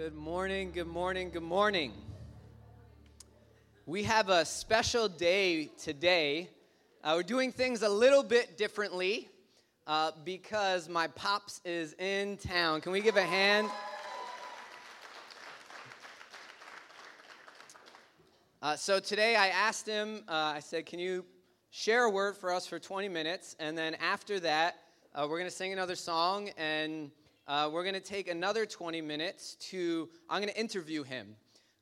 Good morning, good morning, good morning. We have a special day today. Uh, we're doing things a little bit differently uh, because my pops is in town. Can we give a hand? Uh, so today I asked him, uh, I said, Can you share a word for us for 20 minutes? And then after that, uh, we're going to sing another song and uh, we're going to take another 20 minutes to, I'm going to interview him.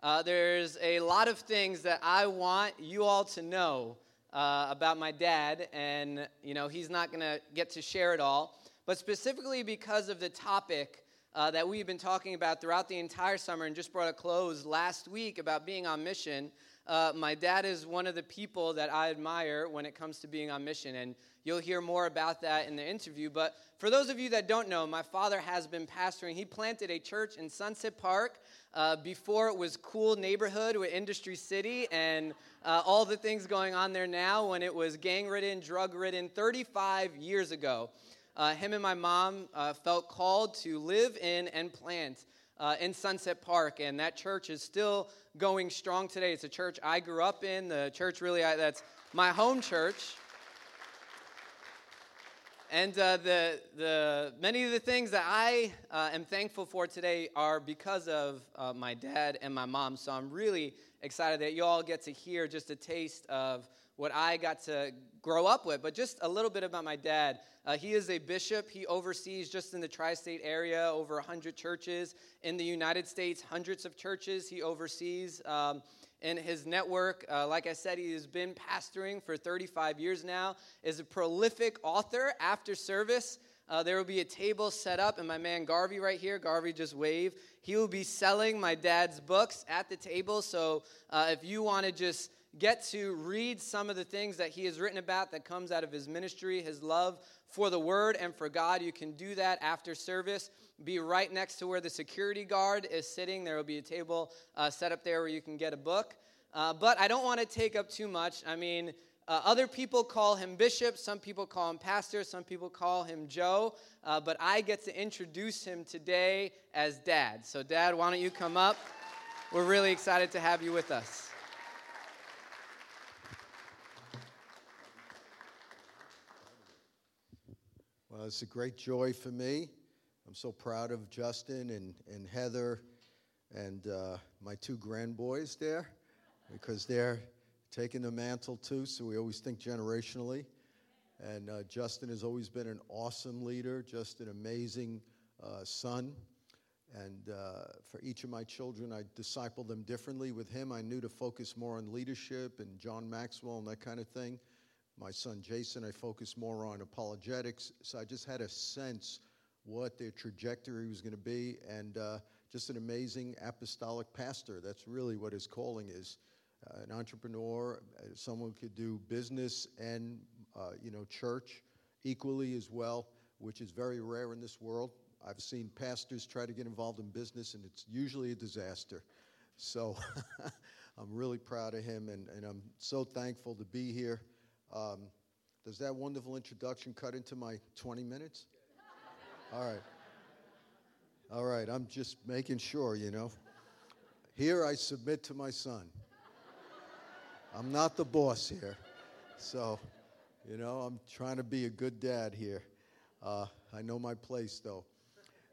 Uh, there's a lot of things that I want you all to know uh, about my dad, and, you know, he's not going to get to share it all. But specifically because of the topic uh, that we've been talking about throughout the entire summer and just brought a close last week about being on mission, uh, my dad is one of the people that I admire when it comes to being on mission. And You'll hear more about that in the interview. But for those of you that don't know, my father has been pastoring. He planted a church in Sunset Park uh, before it was cool neighborhood with Industry City and uh, all the things going on there now when it was gang ridden, drug ridden 35 years ago. Uh, him and my mom uh, felt called to live in and plant uh, in Sunset Park, and that church is still going strong today. It's a church I grew up in, the church really I, that's my home church. And uh, the, the, many of the things that I uh, am thankful for today are because of uh, my dad and my mom. So I'm really excited that you all get to hear just a taste of what I got to grow up with. But just a little bit about my dad. Uh, he is a bishop. He oversees just in the tri state area over 100 churches. In the United States, hundreds of churches he oversees. Um, in his network. Uh, like I said, he has been pastoring for 35 years now, is a prolific author after service. Uh, there will be a table set up, and my man Garvey right here, Garvey just wave. He will be selling my dad's books at the table. So uh, if you want to just get to read some of the things that he has written about that comes out of his ministry, his love for the word and for God, you can do that after service be right next to where the security guard is sitting. There will be a table uh, set up there where you can get a book. Uh, but I don't want to take up too much. I mean, uh, other people call him bishop, some people call him pastor, some people call him Joe, uh, but I get to introduce him today as dad. So, dad, why don't you come up? We're really excited to have you with us. Well, it's a great joy for me I'm so proud of Justin and, and Heather and uh, my two grandboys there because they're taking the mantle too, so we always think generationally. And uh, Justin has always been an awesome leader, just an amazing uh, son. And uh, for each of my children, I disciple them differently. With him, I knew to focus more on leadership and John Maxwell and that kind of thing. My son Jason, I focused more on apologetics. So I just had a sense what their trajectory was going to be, and uh, just an amazing apostolic pastor. That's really what his calling is. Uh, an entrepreneur, uh, someone who could do business and uh, you know church equally as well, which is very rare in this world. I've seen pastors try to get involved in business, and it's usually a disaster. So I'm really proud of him, and, and I'm so thankful to be here. Um, does that wonderful introduction cut into my 20 minutes? All right. All right, I'm just making sure, you know. Here I submit to my son. I'm not the boss here. So, you know, I'm trying to be a good dad here. Uh, I know my place, though.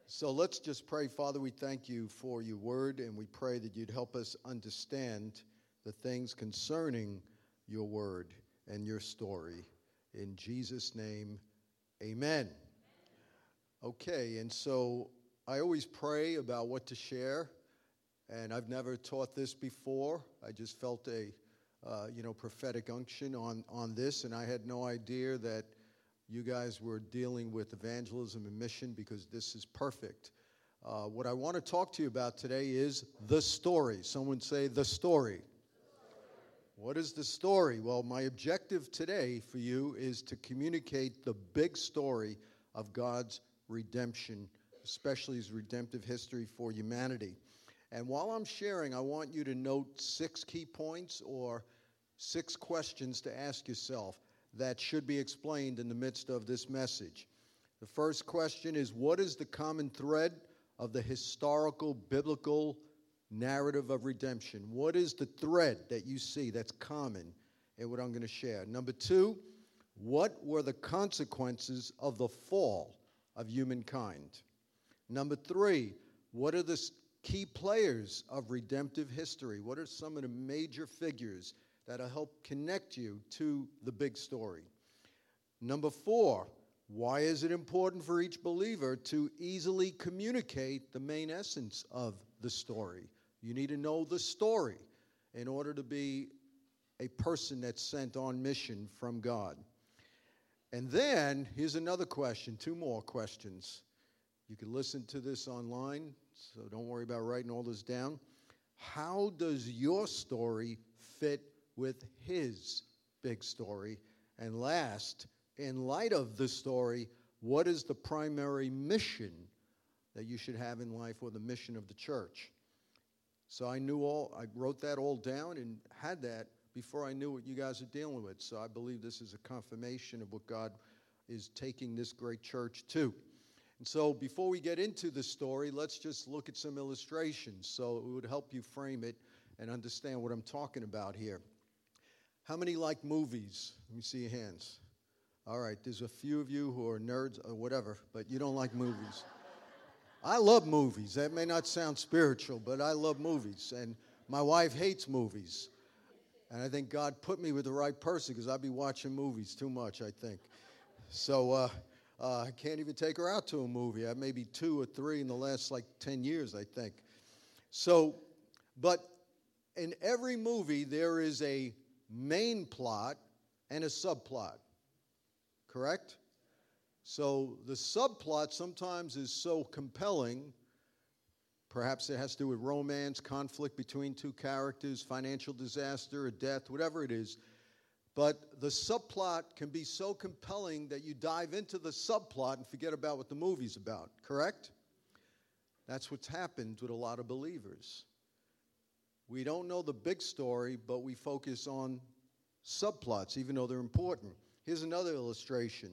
So let's just pray. Father, we thank you for your word, and we pray that you'd help us understand the things concerning your word and your story. In Jesus' name, amen. Okay, and so I always pray about what to share, and I've never taught this before. I just felt a, uh, you know, prophetic unction on on this, and I had no idea that you guys were dealing with evangelism and mission because this is perfect. Uh, what I want to talk to you about today is the story. Someone say the story. What is the story? Well, my objective today for you is to communicate the big story of God's redemption, especially his redemptive history for humanity. And while I'm sharing, I want you to note six key points or six questions to ask yourself that should be explained in the midst of this message. The first question is What is the common thread of the historical biblical narrative of redemption? What is the thread that you see that's common in what I'm going to share? Number two, what were the consequences of the fall of humankind? Number three, what are the key players of redemptive history? What are some of the major figures that'll help connect you to the big story? Number four, why is it important for each believer to easily communicate the main essence of the story? You need to know the story in order to be a person that's sent on mission from God. And then here's another question, two more questions. You can listen to this online, so don't worry about writing all this down. How does your story fit with his big story? And last, in light of the story, what is the primary mission that you should have in life or the mission of the church? So I knew all, I wrote that all down and had that before I knew what you guys are dealing with. So I believe this is a confirmation of what God is taking this great church to. And so before we get into the story, let's just look at some illustrations so it would help you frame it and understand what I'm talking about here. How many like movies? Let me see your hands. All right, there's a few of you who are nerds or whatever, but you don't like movies. I love movies. That may not sound spiritual, but I love movies. And my wife hates movies. And I think God put me with the right person because I'd be watching movies too much, I think. So uh, uh, I can't even take her out to a movie. I maybe two or three in the last like 10 years, I think. So, but in every movie, there is a main plot and a subplot. Correct? So the subplot sometimes is so compelling. Perhaps it has to do with romance, conflict between two characters, financial disaster, a death, whatever it is. But the subplot can be so compelling that you dive into the subplot and forget about what the movie's about, correct? That's what's happened with a lot of believers. We don't know the big story, but we focus on subplots, even though they're important. Here's another illustration.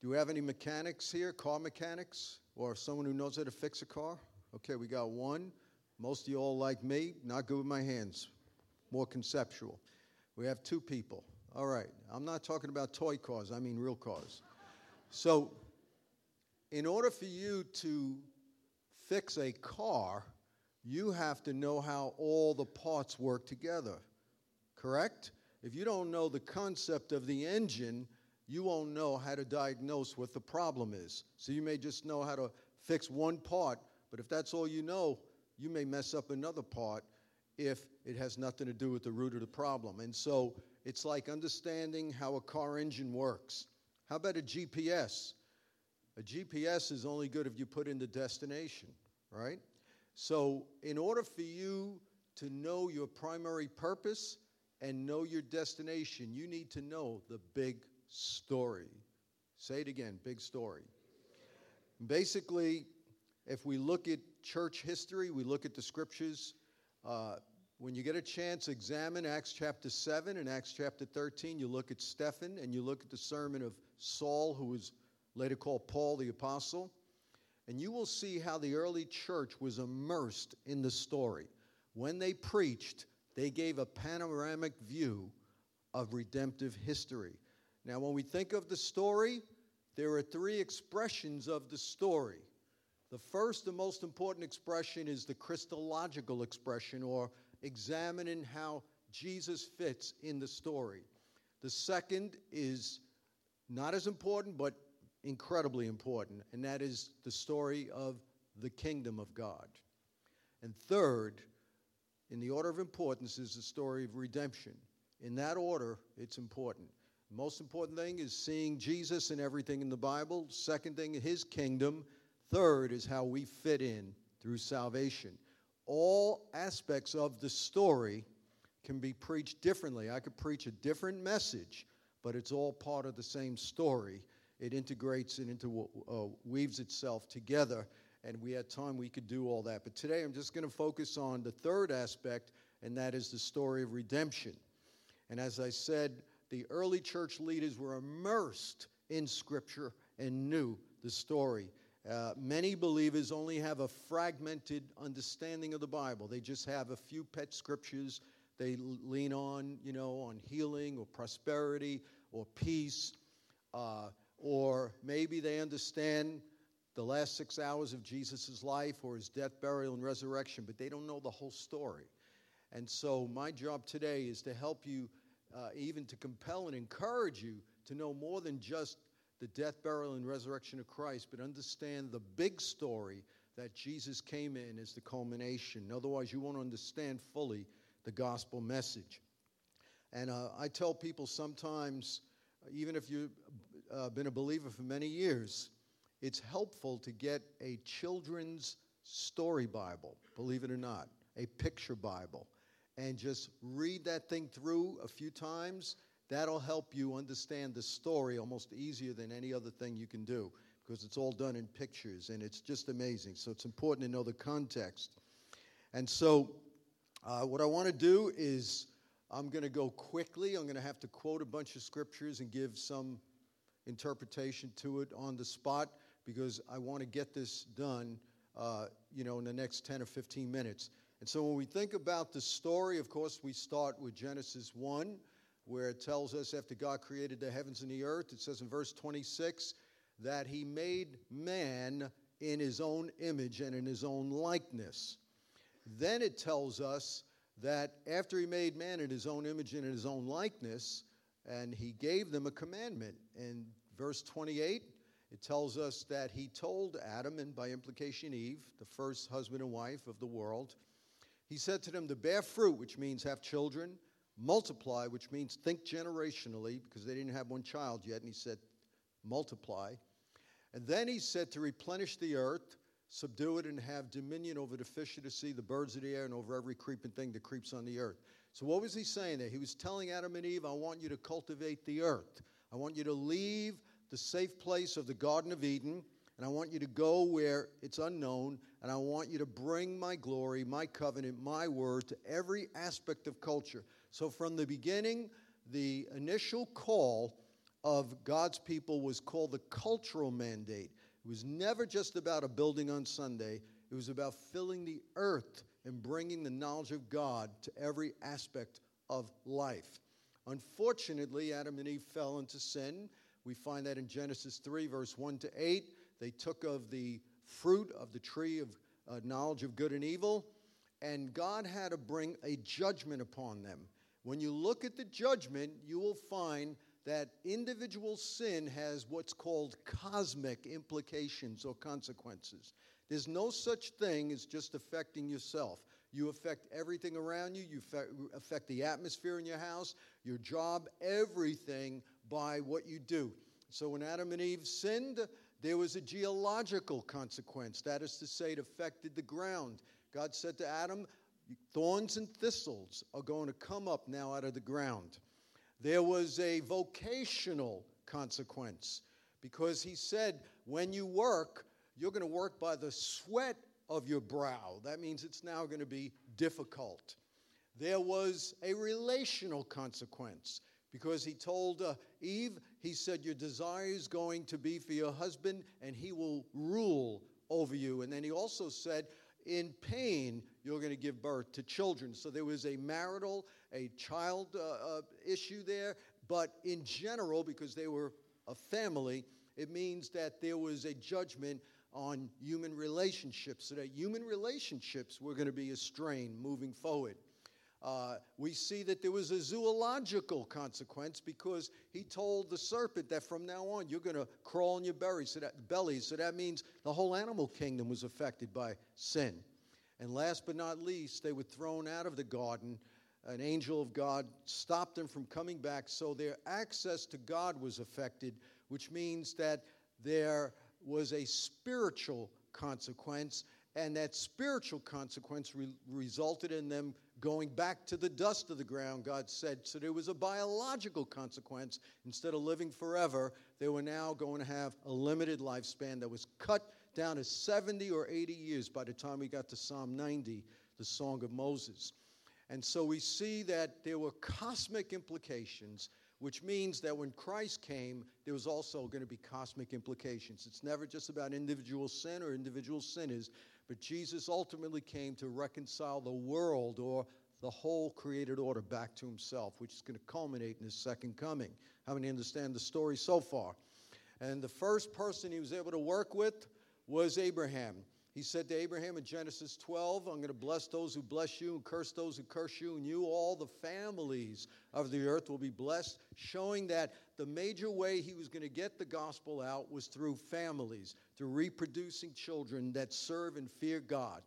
Do we have any mechanics here, car mechanics, or someone who knows how to fix a car? Okay, we got one. Most of you all like me, not good with my hands, more conceptual. We have two people. All right, I'm not talking about toy cars, I mean real cars. So, in order for you to fix a car, you have to know how all the parts work together, correct? If you don't know the concept of the engine, you won't know how to diagnose what the problem is. So you may just know how to fix one part, but if that's all you know, you may mess up another part if it has nothing to do with the root of the problem. And so it's like understanding how a car engine works. How about a GPS? A GPS is only good if you put in the destination, right? So, in order for you to know your primary purpose and know your destination, you need to know the big story. Say it again big story. Basically, if we look at church history, we look at the scriptures. Uh, when you get a chance, examine Acts chapter 7 and Acts chapter 13. You look at Stephen and you look at the sermon of Saul, who was later called Paul the Apostle. And you will see how the early church was immersed in the story. When they preached, they gave a panoramic view of redemptive history. Now, when we think of the story, there are three expressions of the story. The first and most important expression is the Christological expression, or examining how Jesus fits in the story. The second is not as important, but incredibly important, and that is the story of the kingdom of God. And third, in the order of importance, is the story of redemption. In that order, it's important. Most important thing is seeing Jesus and everything in the Bible. Second thing, his kingdom. Third is how we fit in through salvation. All aspects of the story can be preached differently. I could preach a different message, but it's all part of the same story. It integrates and into uh, weaves itself together, and we had time we could do all that. But today I'm just going to focus on the third aspect, and that is the story of redemption. And as I said, the early church leaders were immersed in Scripture and knew the story. Uh, many believers only have a fragmented understanding of the Bible. They just have a few pet scriptures they lean on, you know, on healing or prosperity or peace. Uh, or maybe they understand the last six hours of Jesus' life or his death, burial, and resurrection, but they don't know the whole story. And so, my job today is to help you, uh, even to compel and encourage you to know more than just the death, burial, and resurrection of Christ, but understand the big story that Jesus came in as the culmination. Otherwise, you won't understand fully the gospel message. And uh, I tell people sometimes, even if you've uh, been a believer for many years, it's helpful to get a children's story Bible, believe it or not, a picture Bible, and just read that thing through a few times. That'll help you understand the story almost easier than any other thing you can do because it's all done in pictures and it's just amazing. So it's important to know the context. And so, uh, what I want to do is I'm going to go quickly. I'm going to have to quote a bunch of scriptures and give some interpretation to it on the spot because I want to get this done, uh, you know, in the next 10 or 15 minutes. And so when we think about the story, of course, we start with Genesis 1, where it tells us after God created the heavens and the earth, it says in verse 26 that he made man in his own image and in his own likeness. Then it tells us that after he made man in his own image and in his own likeness, and he gave them a commandment. In verse 28, it tells us that he told Adam, and by implication Eve, the first husband and wife of the world, he said to them to bear fruit, which means have children, multiply, which means think generationally, because they didn't have one child yet, and he said, multiply. And then he said to replenish the earth, subdue it, and have dominion over the fish of the sea, the birds of the air, and over every creeping thing that creeps on the earth. So, what was he saying there? He was telling Adam and Eve, I want you to cultivate the earth. I want you to leave the safe place of the Garden of Eden, and I want you to go where it's unknown, and I want you to bring my glory, my covenant, my word to every aspect of culture. So, from the beginning, the initial call of God's people was called the cultural mandate. It was never just about a building on Sunday, it was about filling the earth and bringing the knowledge of God to every aspect of life. Unfortunately, Adam and Eve fell into sin. We find that in Genesis 3, verse 1 to 8. They took of the fruit of the tree of uh, knowledge of good and evil, and God had to bring a judgment upon them. When you look at the judgment, you will find that individual sin has what's called cosmic implications or consequences. There's no such thing as just affecting yourself. You affect everything around you, you affect the atmosphere in your house, your job, everything by what you do. So when Adam and Eve sinned, there was a geological consequence. That is to say, it affected the ground. God said to Adam, Thorns and thistles are going to come up now out of the ground. There was a vocational consequence because he said, When you work, you're going to work by the sweat of your brow. That means it's now going to be difficult. There was a relational consequence because he told uh, Eve, he said, Your desire is going to be for your husband, and he will rule over you. And then he also said, In pain, you're going to give birth to children. So there was a marital, a child uh, uh, issue there. But in general, because they were a family, it means that there was a judgment on human relationships, so that human relationships were going to be a strain moving forward. Uh, we see that there was a zoological consequence because he told the serpent that from now on you're going to crawl on your belly so, that, belly. so that means the whole animal kingdom was affected by sin. And last but not least, they were thrown out of the garden. An angel of God stopped them from coming back, so their access to God was affected, which means that there was a spiritual consequence, and that spiritual consequence re- resulted in them going back to the dust of the ground, God said. So there was a biological consequence. Instead of living forever, they were now going to have a limited lifespan that was cut down to 70 or 80 years by the time we got to Psalm 90, the Song of Moses. And so we see that there were cosmic implications which means that when Christ came, there was also going to be cosmic implications. It's never just about individual sin or individual sinners, but Jesus ultimately came to reconcile the world or the whole created order back to himself, which is going to culminate in his second coming. How many understand the story so far? And the first person he was able to work with was Abraham. He said to Abraham in Genesis 12, I'm going to bless those who bless you and curse those who curse you, and you, all the families of the earth, will be blessed, showing that the major way he was going to get the gospel out was through families, through reproducing children that serve and fear God.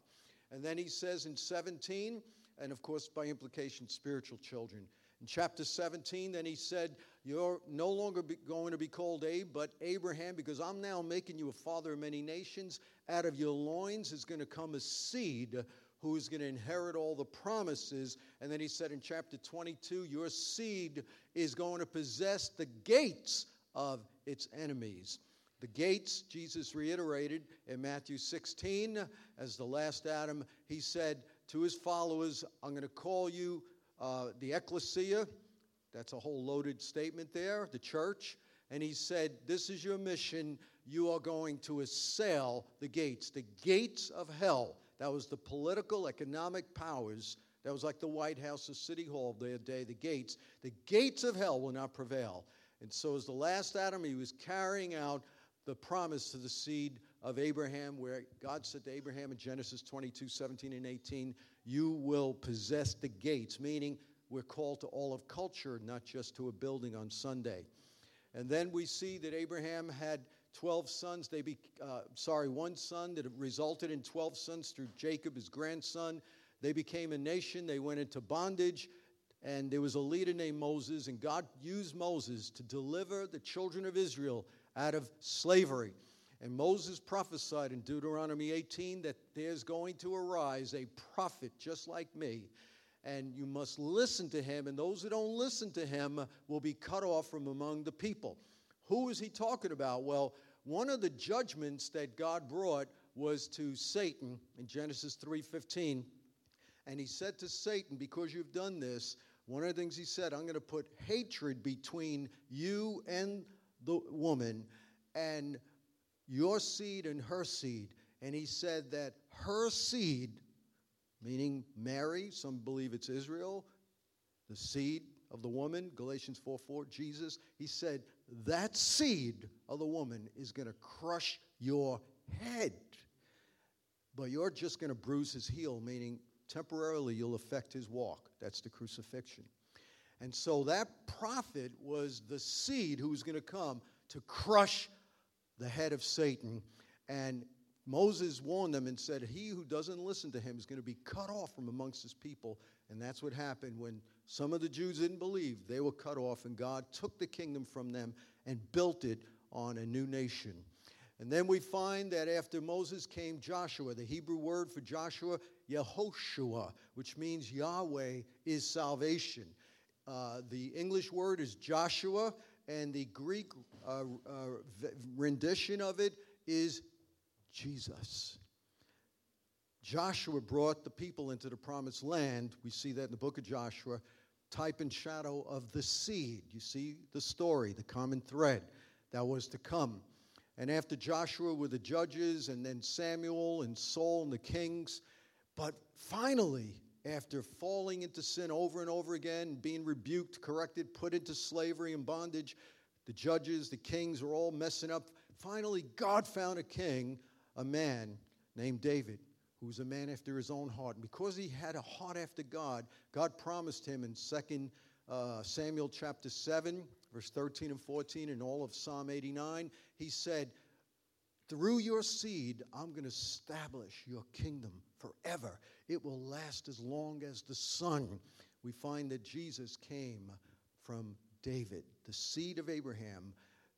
And then he says in 17, and of course, by implication, spiritual children. In chapter 17, then he said, You're no longer going to be called Abe, but Abraham, because I'm now making you a father of many nations. Out of your loins is going to come a seed who is going to inherit all the promises. And then he said in chapter 22, Your seed is going to possess the gates of its enemies. The gates, Jesus reiterated in Matthew 16, as the last Adam, he said to his followers, I'm going to call you uh, the ecclesia. That's a whole loaded statement there, the church. And he said, This is your mission. You are going to assail the gates, the gates of hell. That was the political, economic powers. That was like the White House, the City Hall of their day, the gates. The gates of hell will not prevail. And so, as the last Adam, he was carrying out the promise to the seed of Abraham, where God said to Abraham in Genesis 22 17 and 18, You will possess the gates, meaning we're called to all of culture, not just to a building on Sunday. And then we see that Abraham had 12 sons. They be, uh, sorry, one son that resulted in 12 sons through Jacob, his grandson. They became a nation. They went into bondage. And there was a leader named Moses, and God used Moses to deliver the children of Israel out of slavery. And Moses prophesied in Deuteronomy 18 that there's going to arise a prophet just like me, and you must listen to him, and those who don't listen to him will be cut off from among the people. Who is he talking about? Well, one of the judgments that God brought was to Satan in Genesis 3:15. And he said to Satan, Because you've done this, one of the things he said, I'm going to put hatred between you and the woman, and your seed and her seed. And he said that her seed, meaning Mary, some believe it's Israel, the seed of the woman, Galatians 4 4, Jesus, he said, that seed of the woman is going to crush your head. But you're just going to bruise his heel, meaning temporarily you'll affect his walk. That's the crucifixion. And so that prophet was the seed who was going to come to crush the head of Satan. And Moses warned them and said, He who doesn't listen to him is going to be cut off from amongst his people. And that's what happened when some of the Jews didn't believe. They were cut off, and God took the kingdom from them and built it on a new nation. And then we find that after Moses came Joshua, the Hebrew word for Joshua, Yehoshua, which means Yahweh is salvation. Uh, the English word is Joshua, and the Greek uh, uh, rendition of it is Jesus. Joshua brought the people into the promised land. We see that in the book of Joshua, type and shadow of the seed. You see the story, the common thread that was to come. And after Joshua were the judges, and then Samuel and Saul and the kings. But finally, after falling into sin over and over again, being rebuked, corrected, put into slavery and bondage, the judges, the kings were all messing up. Finally, God found a king, a man named David, who was a man after his own heart. And because he had a heart after God, God promised him in 2 uh, Samuel chapter 7, verse 13 and 14, and all of Psalm 89, he said, Through your seed, I'm going to establish your kingdom forever. It will last as long as the sun. We find that Jesus came from David. The seed of Abraham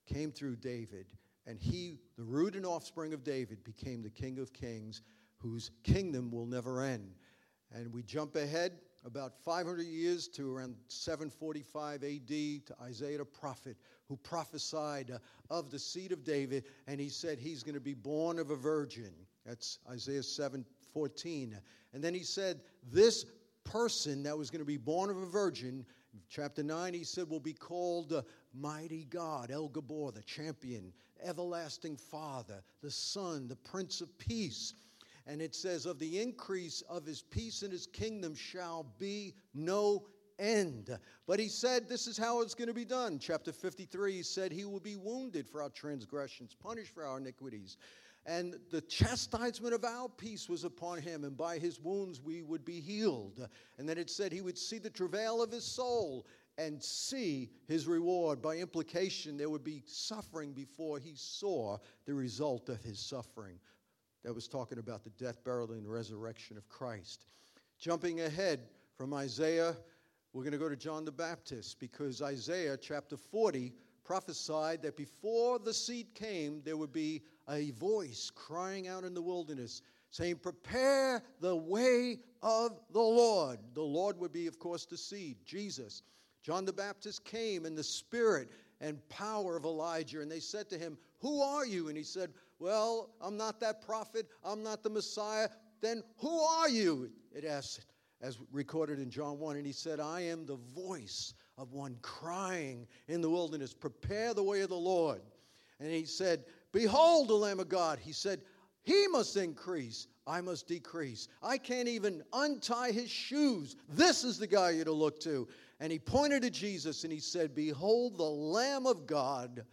came through David, and he, the root and offspring of David, became the King of Kings, whose kingdom will never end. And we jump ahead about 500 years to around 745 AD to Isaiah the prophet, who prophesied uh, of the seed of David, and he said he's going to be born of a virgin. That's Isaiah 7 14. And then he said, This person that was going to be born of a virgin chapter 9, he said, will be called uh, Mighty God, El Gibbor, the champion, Everlasting Father, the Son, the Prince of Peace. And it says, Of the increase of his peace and his kingdom shall be no end. But he said, This is how it's going to be done. Chapter 53, he said, He will be wounded for our transgressions, punished for our iniquities. And the chastisement of our peace was upon him, and by his wounds we would be healed. And then it said he would see the travail of his soul and see his reward. By implication, there would be suffering before he saw the result of his suffering. That was talking about the death, burial, and resurrection of Christ. Jumping ahead from Isaiah, we're going to go to John the Baptist because Isaiah chapter 40 prophesied that before the seed came, there would be a voice crying out in the wilderness saying, Prepare the way of the Lord. The Lord would be, of course, the seed, Jesus. John the Baptist came in the spirit and power of Elijah, and they said to him, Who are you? And he said, Well, I'm not that prophet, I'm not the Messiah. Then who are you? It asked, as recorded in John 1, and he said, I am the voice of one crying in the wilderness, Prepare the way of the Lord. And he said, Behold the Lamb of God. He said, He must increase, I must decrease. I can't even untie his shoes. This is the guy you're to look to. And he pointed to Jesus and he said, Behold the Lamb of God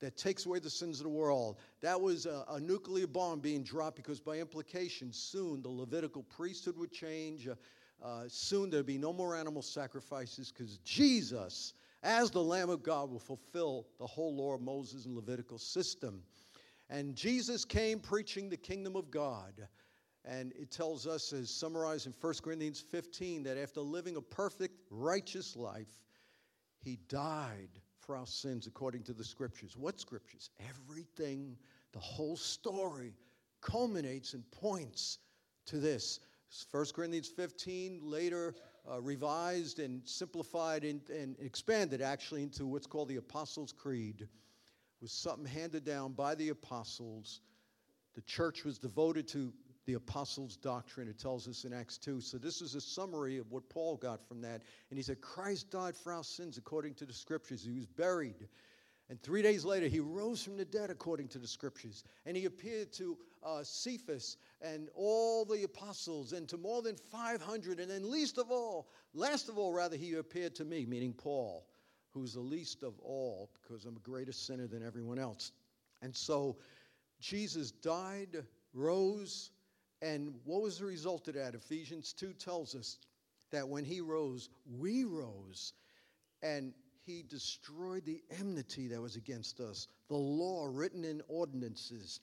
that takes away the sins of the world. That was a, a nuclear bomb being dropped because, by implication, soon the Levitical priesthood would change. Uh, uh, soon there'd be no more animal sacrifices because Jesus, as the Lamb of God, will fulfill the whole law of Moses and Levitical system. And Jesus came preaching the kingdom of God. And it tells us, as summarized in 1 Corinthians 15, that after living a perfect, righteous life, he died for our sins according to the scriptures. What scriptures? Everything, the whole story culminates and points to this. 1 Corinthians 15, later uh, revised and simplified and, and expanded actually into what's called the Apostles' Creed was something handed down by the apostles. The church was devoted to the apostles' doctrine, it tells us in Acts 2. So, this is a summary of what Paul got from that. And he said, Christ died for our sins according to the scriptures. He was buried. And three days later, he rose from the dead according to the scriptures. And he appeared to uh, Cephas and all the apostles and to more than 500. And then, least of all, last of all, rather, he appeared to me, meaning Paul who's the least of all because I'm a greater sinner than everyone else. And so Jesus died, rose, and what was the result of that? Ephesians 2 tells us that when he rose, we rose, and he destroyed the enmity that was against us, the law written in ordinances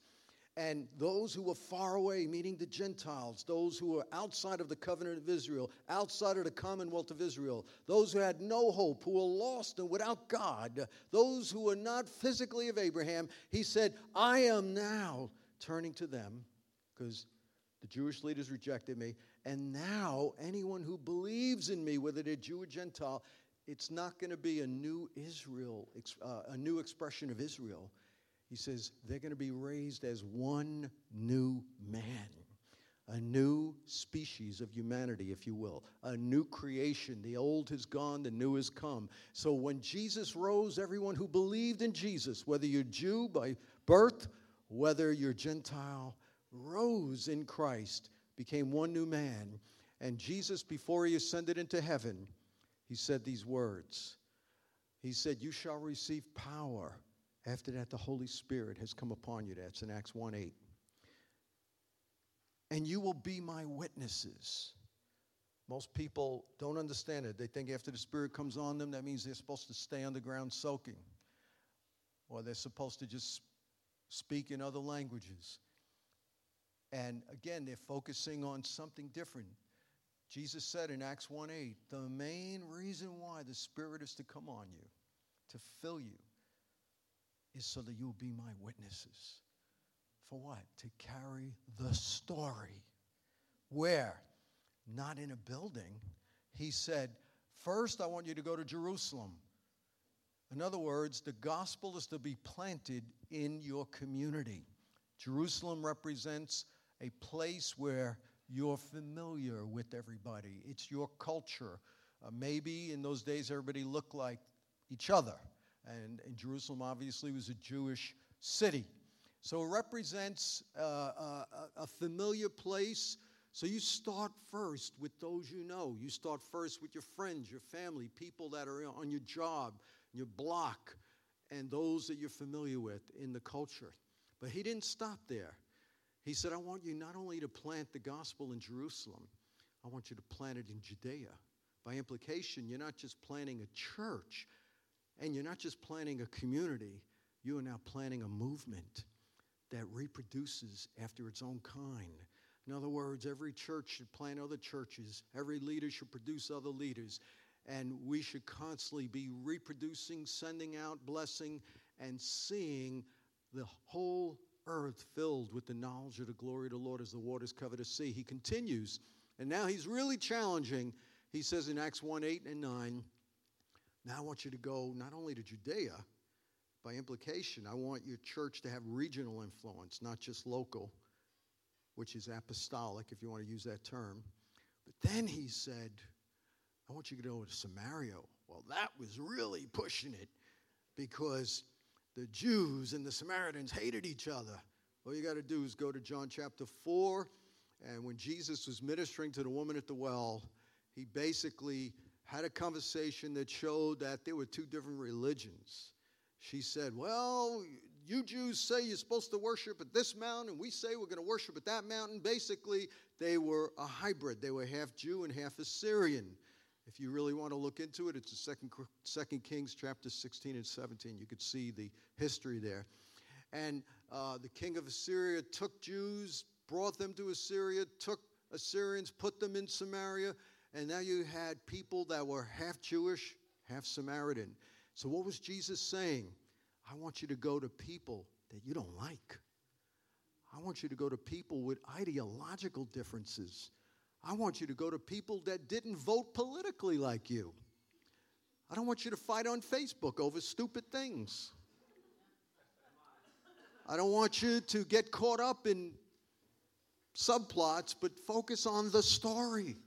and those who were far away, meaning the Gentiles, those who were outside of the covenant of Israel, outside of the commonwealth of Israel, those who had no hope, who were lost and without God, those who were not physically of Abraham, he said, I am now turning to them because the Jewish leaders rejected me. And now, anyone who believes in me, whether they're Jew or Gentile, it's not going to be a new Israel, uh, a new expression of Israel he says they're going to be raised as one new man, a new species of humanity, if you will, a new creation. The old has gone, the new has come. So when Jesus rose, everyone who believed in Jesus, whether you're Jew by birth, whether you're Gentile, rose in Christ, became one new man. And Jesus, before he ascended into heaven, he said these words. He said, You shall receive power after that, the Holy Spirit has come upon you. That's in Acts 1 8. And you will be my witnesses. Most people don't understand it. They think after the Spirit comes on them, that means they're supposed to stay on the ground soaking, or they're supposed to just speak in other languages. And again, they're focusing on something different. Jesus said in Acts 1 8, the main reason why the Spirit is to come on you, to fill you, is so that you'll be my witnesses. For what? To carry the story. Where? Not in a building. He said, First, I want you to go to Jerusalem. In other words, the gospel is to be planted in your community. Jerusalem represents a place where you're familiar with everybody, it's your culture. Uh, maybe in those days everybody looked like each other. And, and Jerusalem obviously was a Jewish city. So it represents uh, a, a familiar place. So you start first with those you know. You start first with your friends, your family, people that are on your job, your block, and those that you're familiar with in the culture. But he didn't stop there. He said, I want you not only to plant the gospel in Jerusalem, I want you to plant it in Judea. By implication, you're not just planting a church and you're not just planting a community, you are now planting a movement that reproduces after its own kind. In other words, every church should plant other churches, every leader should produce other leaders, and we should constantly be reproducing, sending out, blessing, and seeing the whole earth filled with the knowledge of the glory of the Lord as the waters cover the sea. He continues, and now he's really challenging. He says in Acts 1 8 and 9, Now I want you to go not only to Judea, by implication, I want your church to have regional influence, not just local, which is apostolic, if you want to use that term. But then he said, I want you to go to Samaria. Well, that was really pushing it because the Jews and the Samaritans hated each other. All you got to do is go to John chapter 4. And when Jesus was ministering to the woman at the well, he basically had a conversation that showed that there were two different religions. She said, Well, you Jews say you're supposed to worship at this mountain, and we say we're going to worship at that mountain. Basically, they were a hybrid. They were half Jew and half Assyrian. If you really want to look into it, it's the second, second Kings chapter 16 and 17. You could see the history there. And uh, the king of Assyria took Jews, brought them to Assyria, took Assyrians, put them in Samaria, and now you had people that were half Jewish, half Samaritan. So, what was Jesus saying? I want you to go to people that you don't like. I want you to go to people with ideological differences. I want you to go to people that didn't vote politically like you. I don't want you to fight on Facebook over stupid things. I don't want you to get caught up in subplots, but focus on the story.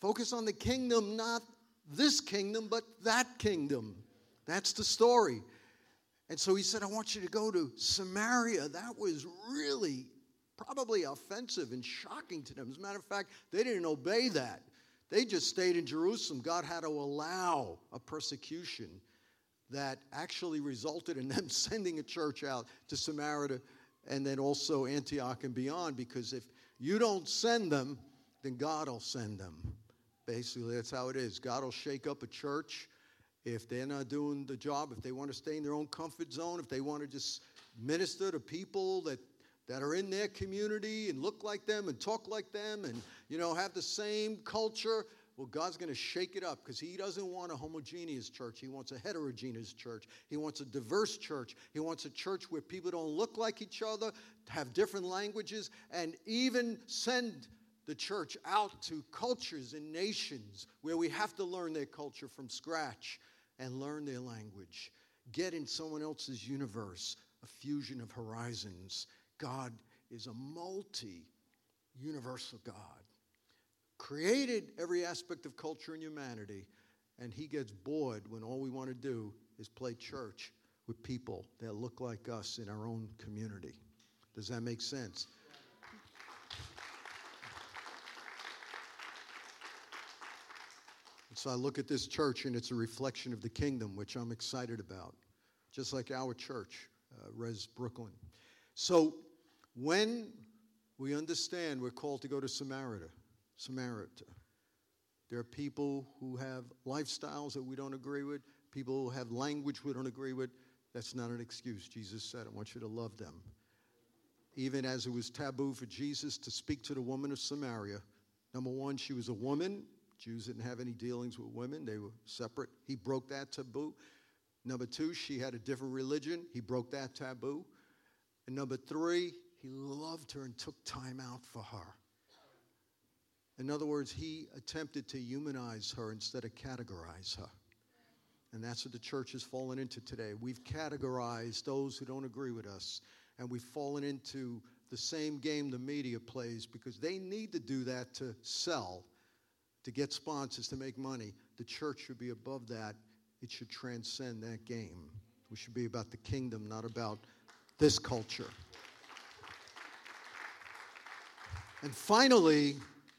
Focus on the kingdom, not this kingdom, but that kingdom. That's the story. And so he said, I want you to go to Samaria. That was really probably offensive and shocking to them. As a matter of fact, they didn't obey that. They just stayed in Jerusalem. God had to allow a persecution that actually resulted in them sending a church out to Samaria and then also Antioch and beyond, because if you don't send them, then God will send them. Basically, that's how it is. God will shake up a church if they're not doing the job, if they want to stay in their own comfort zone, if they want to just minister to people that that are in their community and look like them and talk like them and you know have the same culture well god's going to shake it up because he doesn't want a homogeneous church. He wants a heterogeneous church. He wants a diverse church. He wants a church where people don't look like each other have different languages and even send the church out to cultures and nations where we have to learn their culture from scratch and learn their language. Get in someone else's universe a fusion of horizons God is a multi universal God, created every aspect of culture and humanity, and He gets bored when all we want to do is play church with people that look like us in our own community. Does that make sense? So I look at this church and it's a reflection of the kingdom, which I'm excited about, just like our church, uh, Res Brooklyn. So when we understand we're called to go to Samaria, Samaria, there are people who have lifestyles that we don't agree with, people who have language we don't agree with. That's not an excuse. Jesus said, I want you to love them. Even as it was taboo for Jesus to speak to the woman of Samaria, number one, she was a woman. Jews didn't have any dealings with women, they were separate. He broke that taboo. Number two, she had a different religion. He broke that taboo. And number three, he loved her and took time out for her. In other words, he attempted to humanize her instead of categorize her. And that's what the church has fallen into today. We've categorized those who don't agree with us, and we've fallen into the same game the media plays because they need to do that to sell, to get sponsors, to make money. The church should be above that. It should transcend that game. We should be about the kingdom, not about this culture. And finally,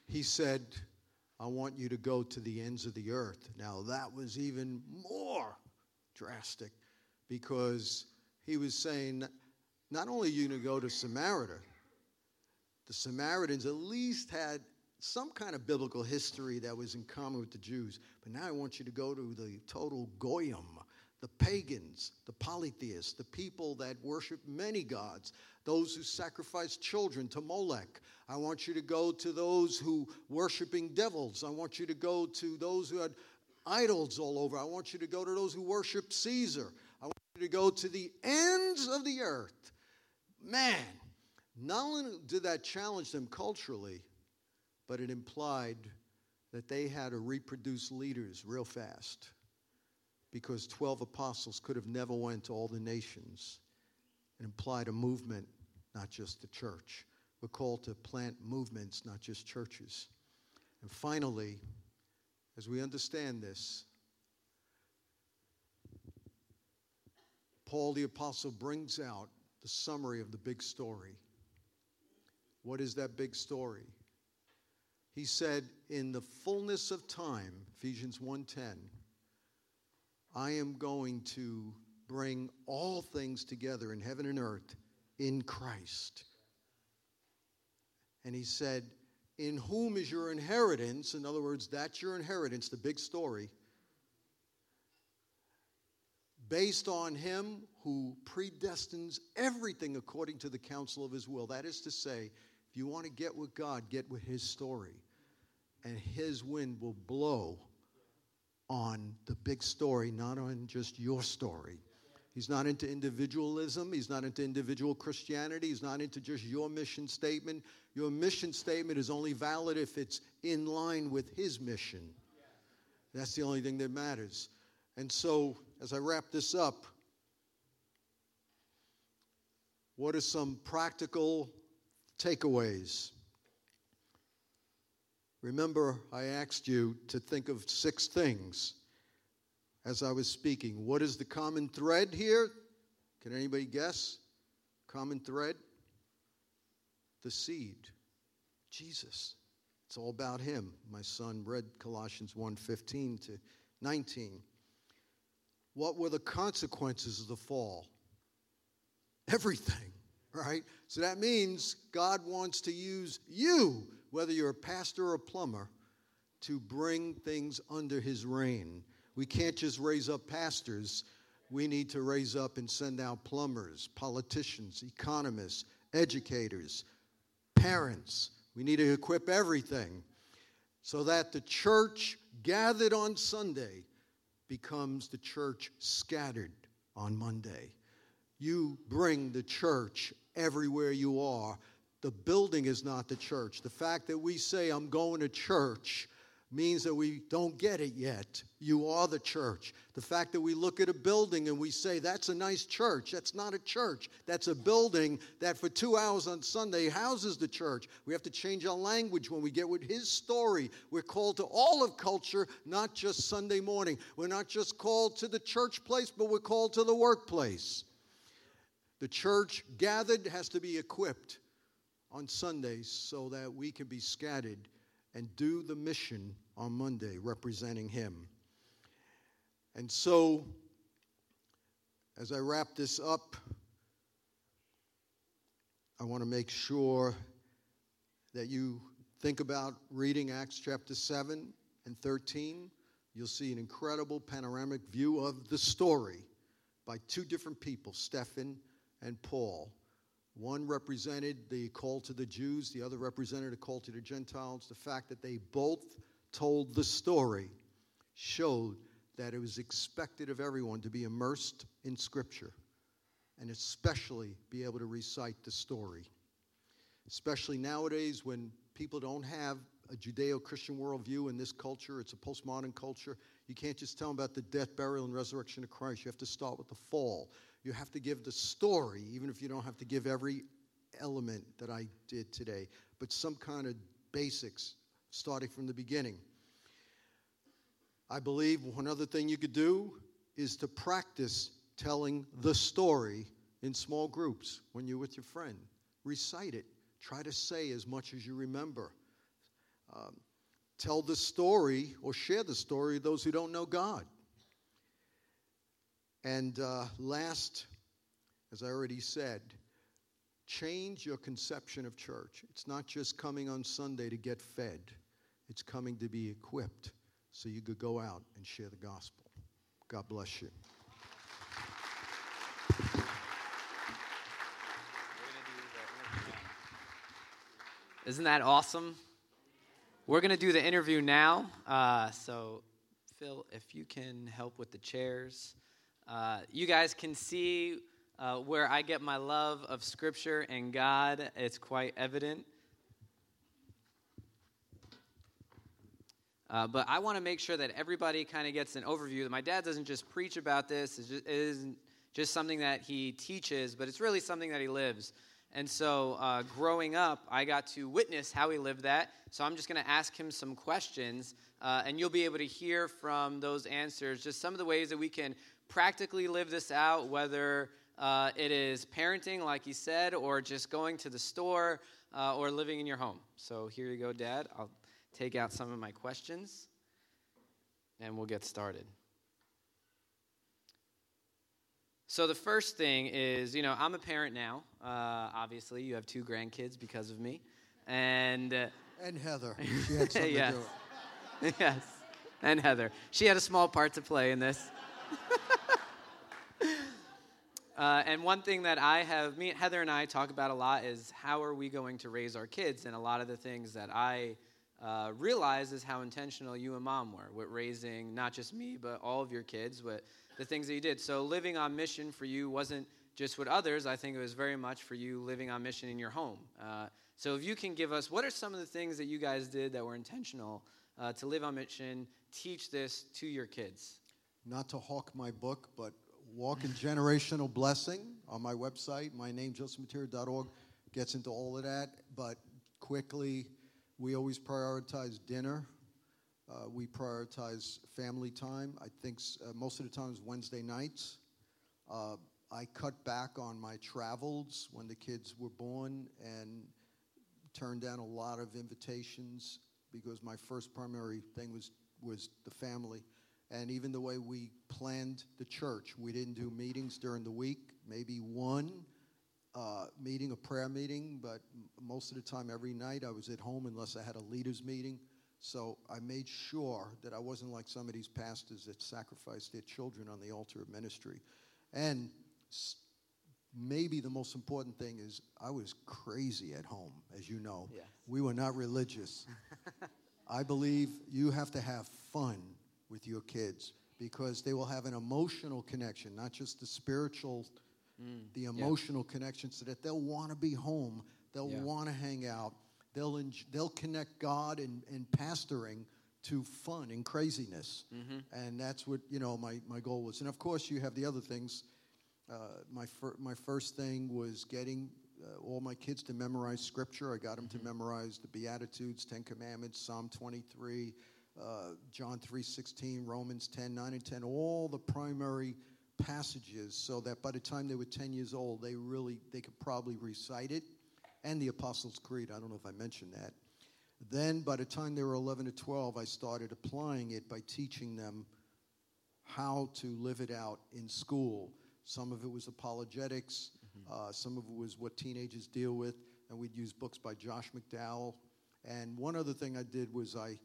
he said, I want you to go to the ends of the earth. Now, that was even more drastic because he was saying, not only are you going to go to Samaria, the Samaritans at least had some kind of biblical history that was in common with the Jews. But now I want you to go to the total Goyim, the pagans, the polytheists, the people that worship many gods, those who sacrifice children to Molech. I want you to go to those who worshiping devils. I want you to go to those who had idols all over. I want you to go to those who worship Caesar. I want you to go to the ends of the earth. Man, not only did that challenge them culturally, but it implied that they had to reproduce leaders real fast because 12 apostles could have never went to all the nations. It implied a movement, not just the church. We're called to plant movements, not just churches. And finally, as we understand this, Paul the Apostle brings out the summary of the big story. What is that big story? He said, In the fullness of time, Ephesians 1:10, I am going to bring all things together in heaven and earth in Christ. And he said, In whom is your inheritance? In other words, that's your inheritance, the big story. Based on him who predestines everything according to the counsel of his will. That is to say, if you want to get with God, get with his story. And his wind will blow on the big story, not on just your story. He's not into individualism. He's not into individual Christianity. He's not into just your mission statement. Your mission statement is only valid if it's in line with his mission. That's the only thing that matters. And so, as I wrap this up, what are some practical takeaways? Remember, I asked you to think of six things as I was speaking. What is the common thread here? Can anybody guess? Common thread? The seed. Jesus. It's all about him. My son read Colossians 1:15 to 19. What were the consequences of the fall? Everything, right? So that means God wants to use you whether you're a pastor or a plumber, to bring things under his reign. We can't just raise up pastors. We need to raise up and send out plumbers, politicians, economists, educators, parents. We need to equip everything so that the church gathered on Sunday becomes the church scattered on Monday. You bring the church everywhere you are the building is not the church. The fact that we say, I'm going to church, means that we don't get it yet. You are the church. The fact that we look at a building and we say, that's a nice church, that's not a church. That's a building that for two hours on Sunday houses the church. We have to change our language when we get with his story. We're called to all of culture, not just Sunday morning. We're not just called to the church place, but we're called to the workplace. The church gathered has to be equipped on Sundays so that we can be scattered and do the mission on Monday representing Him. And so, as I wrap this up, I want to make sure that you think about reading Acts chapter 7 and 13. You'll see an incredible panoramic view of the story by two different people, Stephen and Paul. One represented the call to the Jews, the other represented a call to the Gentiles. The fact that they both told the story showed that it was expected of everyone to be immersed in Scripture and especially be able to recite the story. Especially nowadays when people don't have a Judeo Christian worldview in this culture, it's a postmodern culture. You can't just tell them about the death, burial, and resurrection of Christ. You have to start with the fall. You have to give the story, even if you don't have to give every element that I did today, but some kind of basics starting from the beginning. I believe one other thing you could do is to practice telling the story in small groups when you're with your friend. Recite it. Try to say as much as you remember. Um, tell the story or share the story of those who don't know God. And uh, last, as I already said, change your conception of church. It's not just coming on Sunday to get fed, it's coming to be equipped so you could go out and share the gospel. God bless you. Isn't that awesome? We're going to do the interview now. Uh, so, Phil, if you can help with the chairs. Uh, you guys can see uh, where I get my love of Scripture and God. It's quite evident. Uh, but I want to make sure that everybody kind of gets an overview. That my dad doesn't just preach about this, just, it isn't just something that he teaches, but it's really something that he lives. And so, uh, growing up, I got to witness how he lived that. So, I'm just going to ask him some questions, uh, and you'll be able to hear from those answers just some of the ways that we can practically live this out, whether uh, it is parenting, like you said, or just going to the store uh, or living in your home. So, here you go, Dad. I'll take out some of my questions, and we'll get started. So, the first thing is, you know, I'm a parent now. Uh, obviously, you have two grandkids because of me. And, uh, and Heather. She had something yes. to do. yes. And Heather. She had a small part to play in this. uh, and one thing that I have, me, Heather, and I talk about a lot is how are we going to raise our kids? And a lot of the things that I uh, realize is how intentional you and mom were with raising not just me, but all of your kids, with the things that you did. So living on mission for you wasn't just with others. I think it was very much for you living on mission in your home. Uh, so if you can give us, what are some of the things that you guys did that were intentional uh, to live on mission, teach this to your kids? Not to hawk my book, but Walk in Generational Blessing on my website. My name, josephmattera.org, gets into all of that. But quickly, we always prioritize dinner uh, we prioritize family time. I think uh, most of the times Wednesday nights. Uh, I cut back on my travels when the kids were born and turned down a lot of invitations because my first primary thing was was the family. And even the way we planned the church, we didn't do meetings during the week, maybe one uh, meeting, a prayer meeting, but most of the time, every night, I was at home unless I had a leaders' meeting. So I made sure that I wasn't like some of these pastors that sacrificed their children on the altar of ministry. And maybe the most important thing is I was crazy at home, as you know. Yes. We were not religious. I believe you have to have fun with your kids because they will have an emotional connection, not just the spiritual, mm, the emotional yeah. connection, so that they'll want to be home, they'll yeah. want to hang out, they'll, they'll connect God and, and pastoring to fun and craziness. Mm-hmm. And that's what, you know, my, my goal was. And of course, you have the other things. Uh, my, fir- my first thing was getting uh, all my kids to memorize scripture. I got them mm-hmm. to memorize the Beatitudes, Ten Commandments, Psalm 23, uh, John 3.16, Romans 10, 9 and 10, all the primary passages so that by the time they were 10 years old, they really, they could probably recite it and the Apostles' Creed. I don't know if I mentioned that. Then, by the time they were 11 to 12, I started applying it by teaching them how to live it out in school. Some of it was apologetics, mm-hmm. uh, some of it was what teenagers deal with, and we'd use books by Josh McDowell. And one other thing I did was I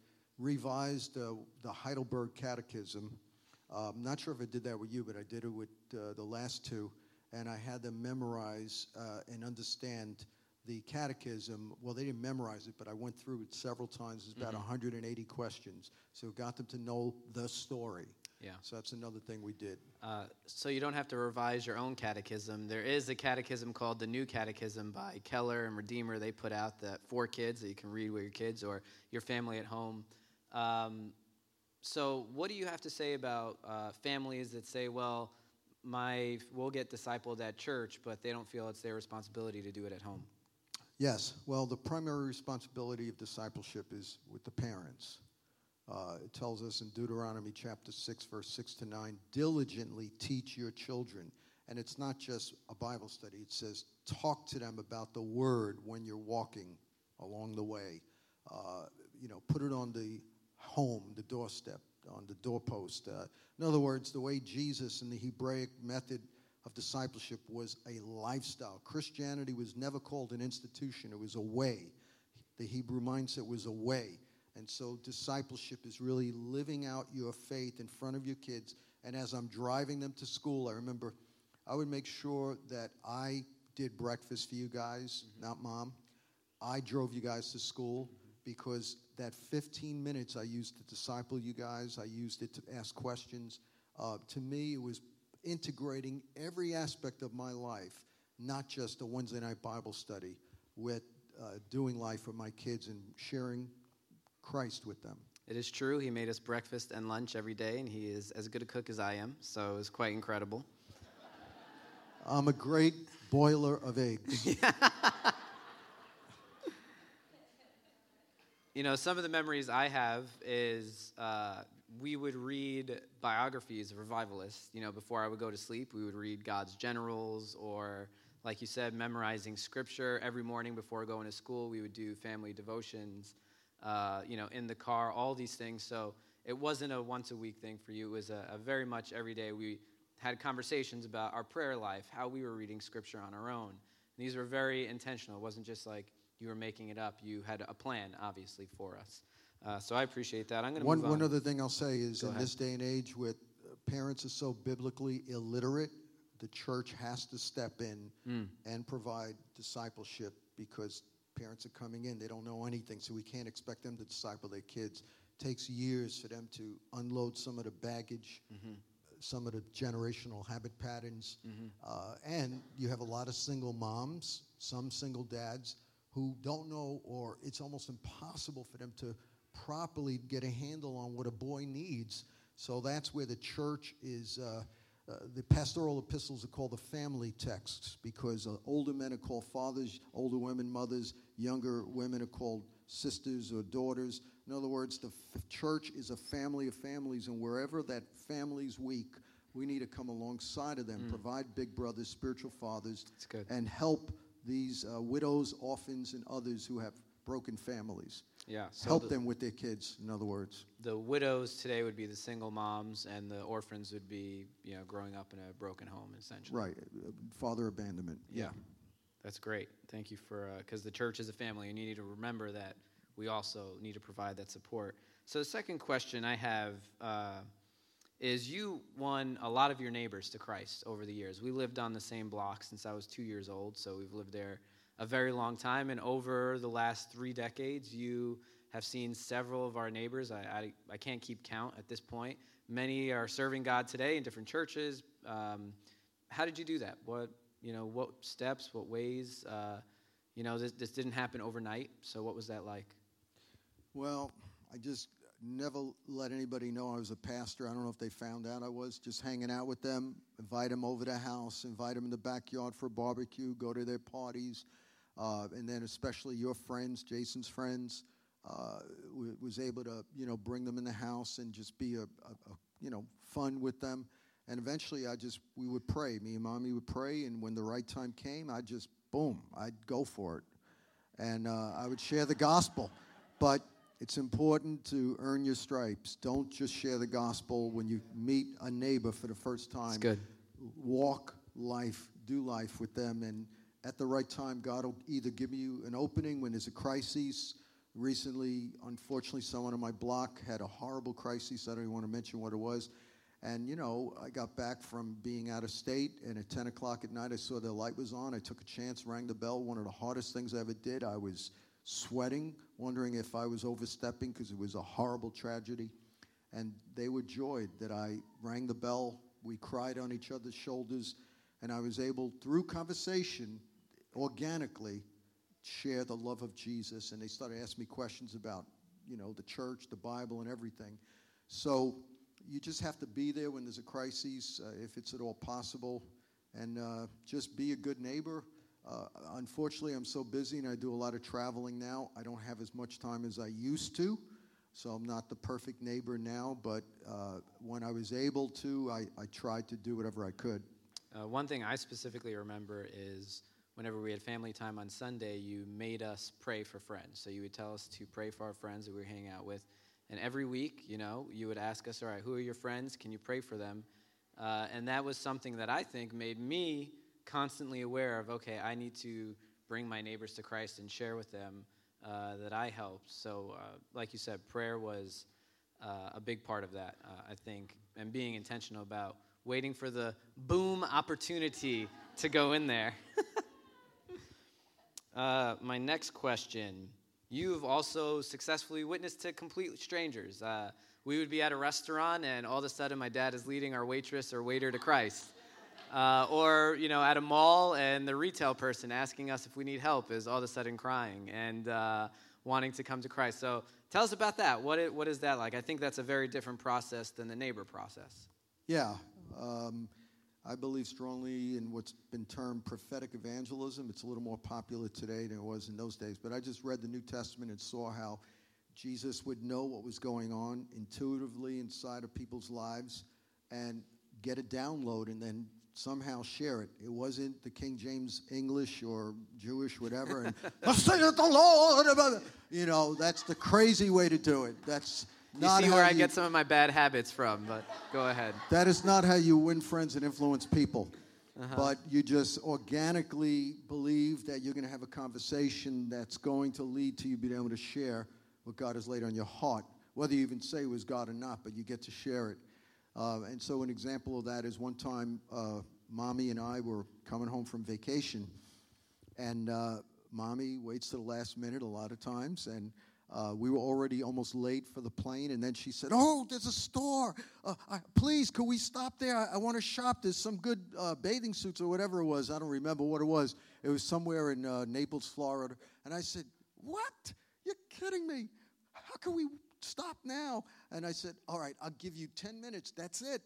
revised uh, the Heidelberg Catechism. Uh, I'm not sure if I did that with you, but I did it with uh, the last two, and I had them memorize uh, and understand the catechism, well, they didn't memorize it, but I went through it several times. It's about mm-hmm. 180 questions. So it got them to know the story. Yeah. So that's another thing we did. Uh, so you don't have to revise your own catechism. There is a catechism called the New Catechism by Keller and Redeemer. They put out that for kids that you can read with your kids or your family at home. Um, so what do you have to say about uh, families that say, well, my we'll get discipled at church, but they don't feel it's their responsibility to do it at home? Yes. Well, the primary responsibility of discipleship is with the parents. Uh, it tells us in Deuteronomy chapter 6, verse 6 to 9 diligently teach your children. And it's not just a Bible study, it says talk to them about the word when you're walking along the way. Uh, you know, put it on the home, the doorstep, on the doorpost. Uh, in other words, the way Jesus and the Hebraic method of discipleship was a lifestyle. Christianity was never called an institution, it was a way. The Hebrew mindset was a way. And so discipleship is really living out your faith in front of your kids. And as I'm driving them to school, I remember I would make sure that I did breakfast for you guys, mm-hmm. not mom. I drove you guys to school because that 15 minutes I used to disciple you guys, I used it to ask questions. Uh, to me, it was integrating every aspect of my life, not just a Wednesday night Bible study, with uh, doing life with my kids and sharing Christ with them. It is true. He made us breakfast and lunch every day, and he is as good a cook as I am, so it was quite incredible. I'm a great boiler of eggs. you know, some of the memories I have is uh, we would read biographies of revivalists. You know, before I would go to sleep, we would read God's Generals, or, like you said, memorizing scripture. Every morning before going to school, we would do family devotions, uh, you know, in the car, all these things. So it wasn't a once a week thing for you. It was a, a very much every day. We had conversations about our prayer life, how we were reading scripture on our own. And these were very intentional. It wasn't just like you were making it up. You had a plan, obviously, for us. Uh, so I appreciate that. I'm going to one, on. One other thing I'll say is Go in ahead. this day and age, with uh, parents are so biblically illiterate, the church has to step in mm. and provide discipleship because parents are coming in. They don't know anything, so we can't expect them to disciple their kids. It takes years for them to unload some of the baggage, mm-hmm. some of the generational habit patterns. Mm-hmm. Uh, and you have a lot of single moms, some single dads who don't know, or it's almost impossible for them to properly get a handle on what a boy needs. So that's where the church is. Uh, uh, the pastoral epistles are called the family texts because uh, older men are called fathers, older women mothers, younger women are called sisters or daughters. In other words, the f- church is a family of families, and wherever that family's weak, we need to come alongside of them, mm. provide big brothers, spiritual fathers, and help these uh, widows, orphans, and others who have broken families. Yeah. So Help the, them with their kids, in other words. The widows today would be the single moms, and the orphans would be, you know, growing up in a broken home, essentially. Right. Father abandonment. Yeah. yeah. That's great. Thank you for, because uh, the church is a family, and you need to remember that we also need to provide that support. So the second question I have uh, is you won a lot of your neighbors to Christ over the years. We lived on the same block since I was two years old, so we've lived there a very long time. And over the last three decades, you have seen several of our neighbors. I, I, I can't keep count at this point. Many are serving God today in different churches. Um, how did you do that? What you know? What steps? What ways? Uh, you know, this, this didn't happen overnight. So what was that like? Well, I just never let anybody know I was a pastor. I don't know if they found out I was. Just hanging out with them, invite them over to the house, invite them in the backyard for a barbecue, go to their parties, uh, and then especially your friends, Jason's friends, uh, was able to you know bring them in the house and just be a, a, a, you know fun with them. And eventually, I just we would pray. Me and mommy would pray, and when the right time came, I just boom, I'd go for it, and uh, I would share the gospel. But it's important to earn your stripes. Don't just share the gospel when you meet a neighbor for the first time. It's good. Walk life, do life with them, and at the right time, God will either give you an opening when there's a crisis. Recently, unfortunately, someone on my block had a horrible crisis. I don't even want to mention what it was. And, you know, I got back from being out of state, and at 10 o'clock at night, I saw the light was on. I took a chance, rang the bell. One of the hardest things I ever did. I was sweating, wondering if I was overstepping because it was a horrible tragedy. And they were joyed that I rang the bell. We cried on each other's shoulders, and I was able, through conversation, organically share the love of Jesus, and they started asking me questions about, you know, the church, the Bible, and everything. So you just have to be there when there's a crisis, uh, if it's at all possible, and uh, just be a good neighbor. Uh, unfortunately, I'm so busy and I do a lot of traveling now. I don't have as much time as I used to, so I'm not the perfect neighbor now, but uh, when I was able to, I, I tried to do whatever I could. Uh, one thing I specifically remember is whenever we had family time on Sunday, you made us pray for friends. So you would tell us to pray for our friends that we were hanging out with. And every week, you know, you would ask us, all right, who are your friends? Can you pray for them? Uh, and that was something that I think made me constantly aware of, okay, I need to bring my neighbors to Christ and share with them uh, that I helped. So, uh, like you said, prayer was uh, a big part of that, uh, I think, and being intentional about waiting for the boom opportunity to go in there. Uh, my next question You've also successfully witnessed to complete strangers. Uh, we would be at a restaurant, and all of a sudden, my dad is leading our waitress or waiter to Christ. Uh, or, you know, at a mall, and the retail person asking us if we need help is all of a sudden crying and uh, wanting to come to Christ. So tell us about that. What, what is that like? I think that's a very different process than the neighbor process. Yeah. Um, I believe strongly in what's been termed prophetic evangelism. It's a little more popular today than it was in those days. But I just read the New Testament and saw how Jesus would know what was going on intuitively inside of people's lives and get a download and then somehow share it. It wasn't the King James English or Jewish, whatever, and thus saith the Lord. You know, that's the crazy way to do it. That's you see where I get some of my bad habits from, but go ahead. That is not how you win friends and influence people. Uh-huh. But you just organically believe that you're going to have a conversation that's going to lead to you being able to share what God has laid on your heart, whether you even say it was God or not, but you get to share it. Uh, and so, an example of that is one time, uh, mommy and I were coming home from vacation, and uh, mommy waits to the last minute a lot of times, and uh, we were already almost late for the plane, and then she said, "Oh, there's a store. Uh, I, please, could we stop there? I, I want to shop. There's some good uh, bathing suits or whatever it was. I don't remember what it was. It was somewhere in Naples, Florida." And I said, "What? You're kidding me? How can we stop now?" And I said, "All right, I'll give you ten minutes. That's it.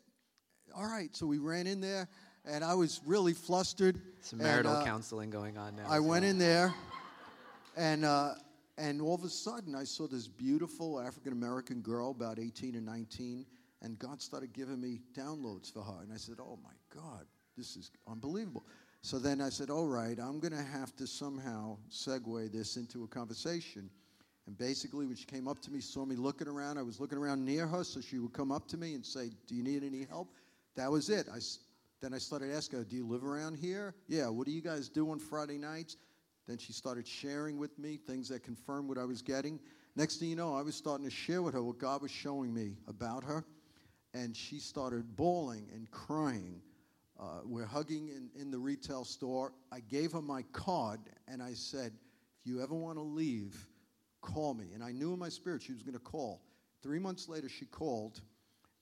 All right." So we ran in there, and I was really flustered. Some marital and, uh, counseling going on now. I went in there, and uh, and all of a sudden, I saw this beautiful African American girl, about 18 or 19, and God started giving me downloads for her. And I said, Oh my God, this is unbelievable. So then I said, All right, I'm going to have to somehow segue this into a conversation. And basically, when she came up to me, saw me looking around, I was looking around near her, so she would come up to me and say, Do you need any help? That was it. I, then I started asking her, Do you live around here? Yeah, what do you guys do on Friday nights? Then she started sharing with me things that confirmed what I was getting. Next thing you know, I was starting to share with her what God was showing me about her. And she started bawling and crying. Uh, we're hugging in, in the retail store. I gave her my card and I said, if you ever want to leave, call me. And I knew in my spirit she was going to call. Three months later, she called.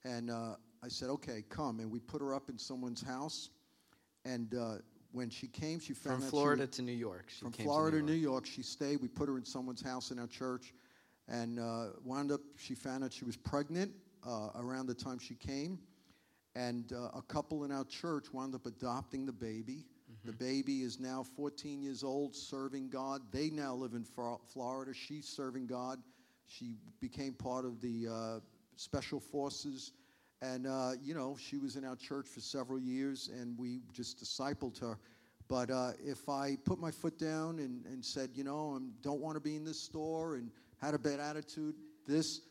And uh, I said, okay, come. And we put her up in someone's house. And uh, when she came, she found from Florida to New York. from Florida to New, New York. She stayed. We put her in someone's house in our church, and uh, wound up. She found out she was pregnant uh, around the time she came, and uh, a couple in our church wound up adopting the baby. The baby is now 14 years old, serving God. They now live in Florida. She's serving God. She became part of the uh, special forces and, uh, you know, she was in our church for several years and we just discipled her. But uh, if I put my foot down and, and said, you know, I don't want to be in this store and had a bad attitude, this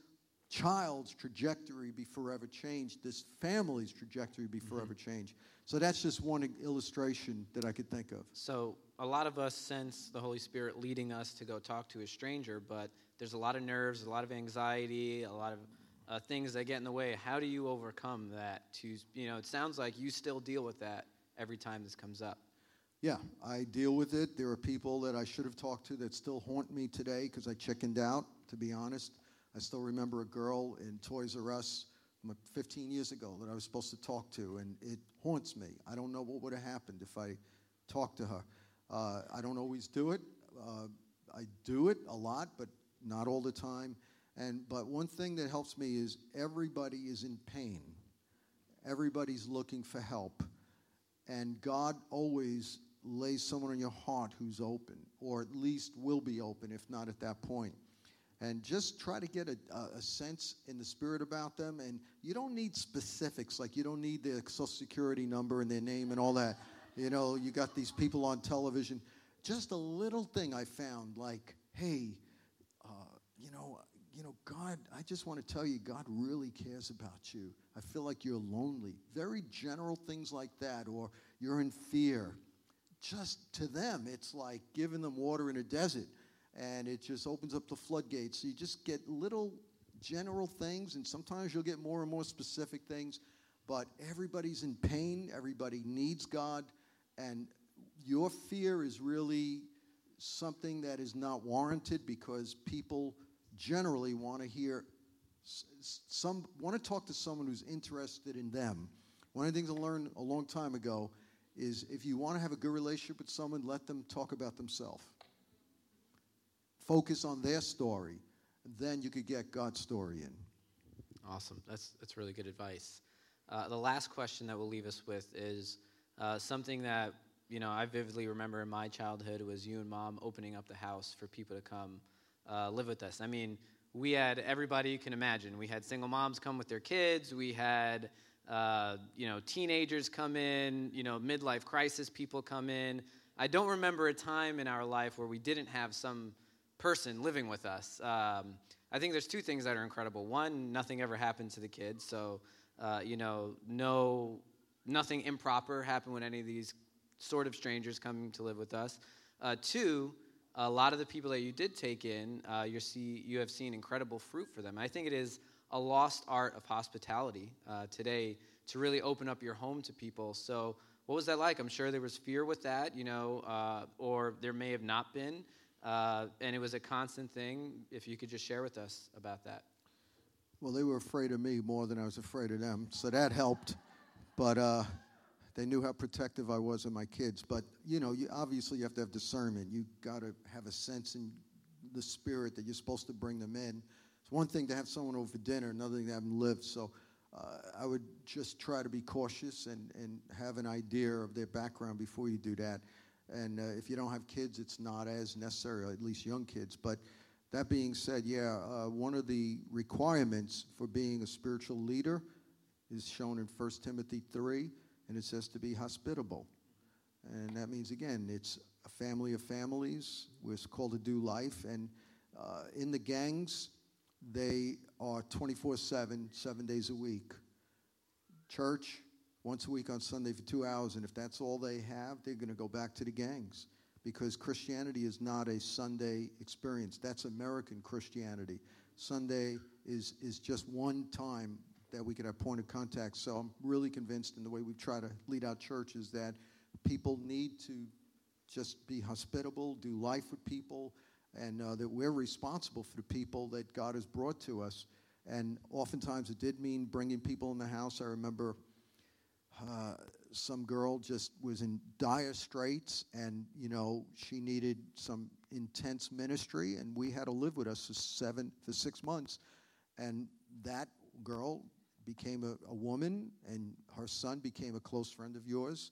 child's trajectory be forever changed. This family's trajectory be mm-hmm. forever mm-hmm. changed. So that's just one illustration that I could think of. So a lot of us sense the Holy Spirit leading us to go talk to a stranger, but there's a lot of nerves, a lot of anxiety, a lot of uh, things that get in the way. How do you overcome that? To you know, it sounds like you still deal with that every time this comes up. Yeah, I deal with it. There are people that I should have talked to that still haunt me today because I chickened out. To be honest, I still remember a girl in Toys R Us 15 years ago that I was supposed to talk to, and it haunts me. I don't know what would have happened if I talked to her. Uh, I don't always do it. Uh, I do it a lot, but not all the time. And but one thing that helps me is everybody is in pain. Everybody's looking for help. And God always lays someone on your heart who's open, or at least will be open, if not at that point. And just try to get a, a, sense in the spirit about them. And you don't need specifics, like you don't need their social security number and their name and all that. You know, you got these people on television. Just a little thing I found, like, hey, uh, you know, you know, God, I just want to tell you, God really cares about you. I feel like you're lonely. Very general things like that, or you're in fear. Just to them, it's like giving them water in a desert, and it just opens up the floodgates. So you just get little general things, and sometimes you'll get more and more specific things. But everybody's in pain, everybody needs God, and your fear is really something that is not warranted because people generally want to hear some want to talk to someone who's interested in them. One of the things I learned a long time ago is if you want to have a good relationship with someone, let them talk about themselves. Focus on their story, then you could get God's story in. Awesome. That's that's really good advice. Uh, the last question that we'll leave us with is uh, something that you know I vividly remember in my childhood was you and mom opening up the house for people to come uh, live with us. I mean, we had everybody you can imagine. We had single moms come with their kids. We had uh, you know teenagers come in. You know midlife crisis people come in. I don't remember a time in our life where we didn't have some person living with us. Um, I think there's two things that are incredible. One, nothing ever happened to the kids, so uh, you know no nothing improper happened when any of these sort of strangers coming to live with us. Uh, two, a lot of the people that you did take in, uh, you see you have seen incredible fruit for them. I think it is a lost art of hospitality uh, today to really open up your home to people. So, what was that like? I'm sure there was fear with that, you know, uh, or there may have not been, uh, and it was a constant thing. If you could just share with us about that. Well, they were afraid of me more than I was afraid of them, so that helped. But uh, they knew how protective I was of my kids. But, you know, you, obviously you have to have discernment. You got to have a sense in the spirit that you're supposed to bring them in. It's one thing to have someone over for dinner, another thing to have them live. So uh, I would just try to be cautious and, and have an idea of their background before you do that. And uh, if you don't have kids, it's not as necessary, at least young kids. But that being said, yeah, uh, one of the requirements for being a spiritual leader is shown in 1 Timothy 3 and it says to be hospitable. And that means, again, it's a family of families. We're called to do life. And uh, in the gangs, they are 24 7, seven days a week. Church, once a week on Sunday for two hours. And if that's all they have, they're going to go back to the gangs because Christianity is not a Sunday experience. That's American Christianity. Sunday is, is just one time that we could have point of contact. So I'm really convinced in the way we try to lead our churches that people need to just be hospitable, do life with people, and uh, that we're responsible for the people that God has brought to us. And oftentimes it did mean bringing people in the house. I remember uh, some girl just was in dire straits, and you know she needed some intense ministry, and we had to live with us for seven for six months, and that girl became a, a, woman, and her son became a close friend of yours.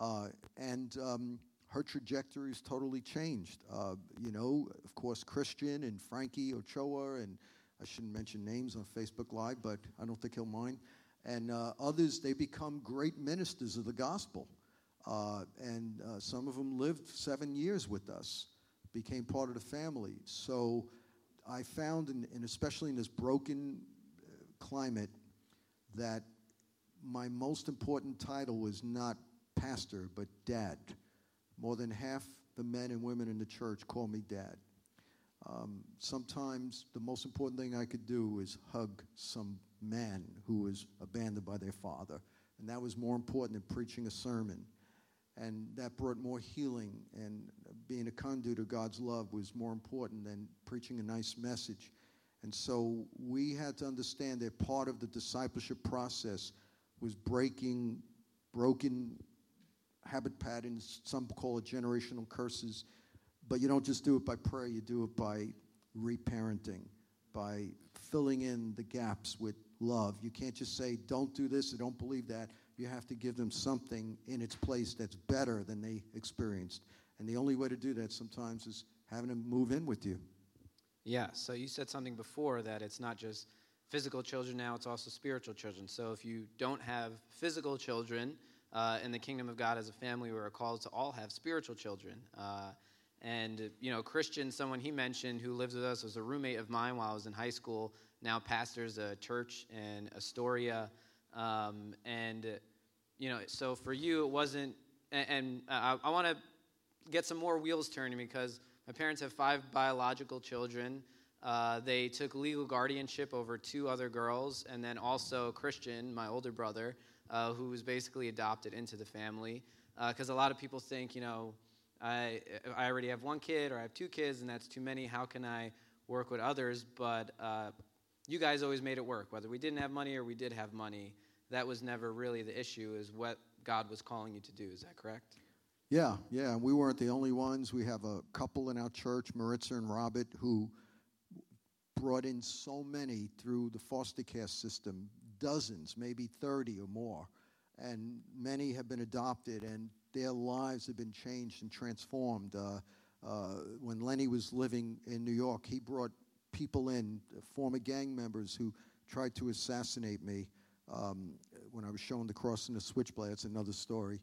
Uh, and um, her trajectory is totally changed. Uh, you know, of course, Christian and Frankie Ochoa, and I shouldn't mention names on Facebook Live, but I don't think he'll mind. And uh, others, they become great ministers of the gospel. Uh, and uh, some of them lived seven years with us, became part of the family. So I found, in, and especially in this broken uh, climate, that my most important title was not pastor, but dad. More than half the men and women in the church call me dad. Um, sometimes the most important thing I could do is hug some man who was abandoned by their father. And that was more important than preaching a sermon. And that brought more healing. And being a conduit of God's love was more important than preaching a nice message. And so we had to understand that part of the discipleship process was breaking broken habit patterns, some call it generational curses. But you don't just do it by prayer, you do it by reparenting, by filling in the gaps with love. You can't just say, don't do this or don't believe that. You have to give them something in its place that's better than they experienced. And the only way to do that sometimes is having them move in with you. Yeah, so you said something before that it's not just physical children now, it's also spiritual children. So if you don't have physical children uh, in the kingdom of God as a family, we're called to all have spiritual children. Uh, and, you know, Christian, someone he mentioned who lives with us, was a roommate of mine while I was in high school, now pastors a church in Astoria. Um, and, you know, so for you, it wasn't, and, and I, I want to get some more wheels turning because my parents have five biological children. Uh, they took legal guardianship over two other girls, and then also Christian, my older brother, uh, who was basically adopted into the family. Because uh, a lot of people think, you know, I, I already have one kid or I have two kids, and that's too many. How can I work with others? But uh, you guys always made it work. Whether we didn't have money or we did have money, that was never really the issue, is what God was calling you to do. Is that correct? Yeah, yeah. We weren't the only ones. We have a couple in our church, Maritza and Robert, who brought in so many through the foster care system dozens, maybe 30 or more. And many have been adopted, and their lives have been changed and transformed. Uh, uh, when Lenny was living in New York, he brought people in, former gang members who tried to assassinate me um, when I was shown the cross and the switchblade. That's another story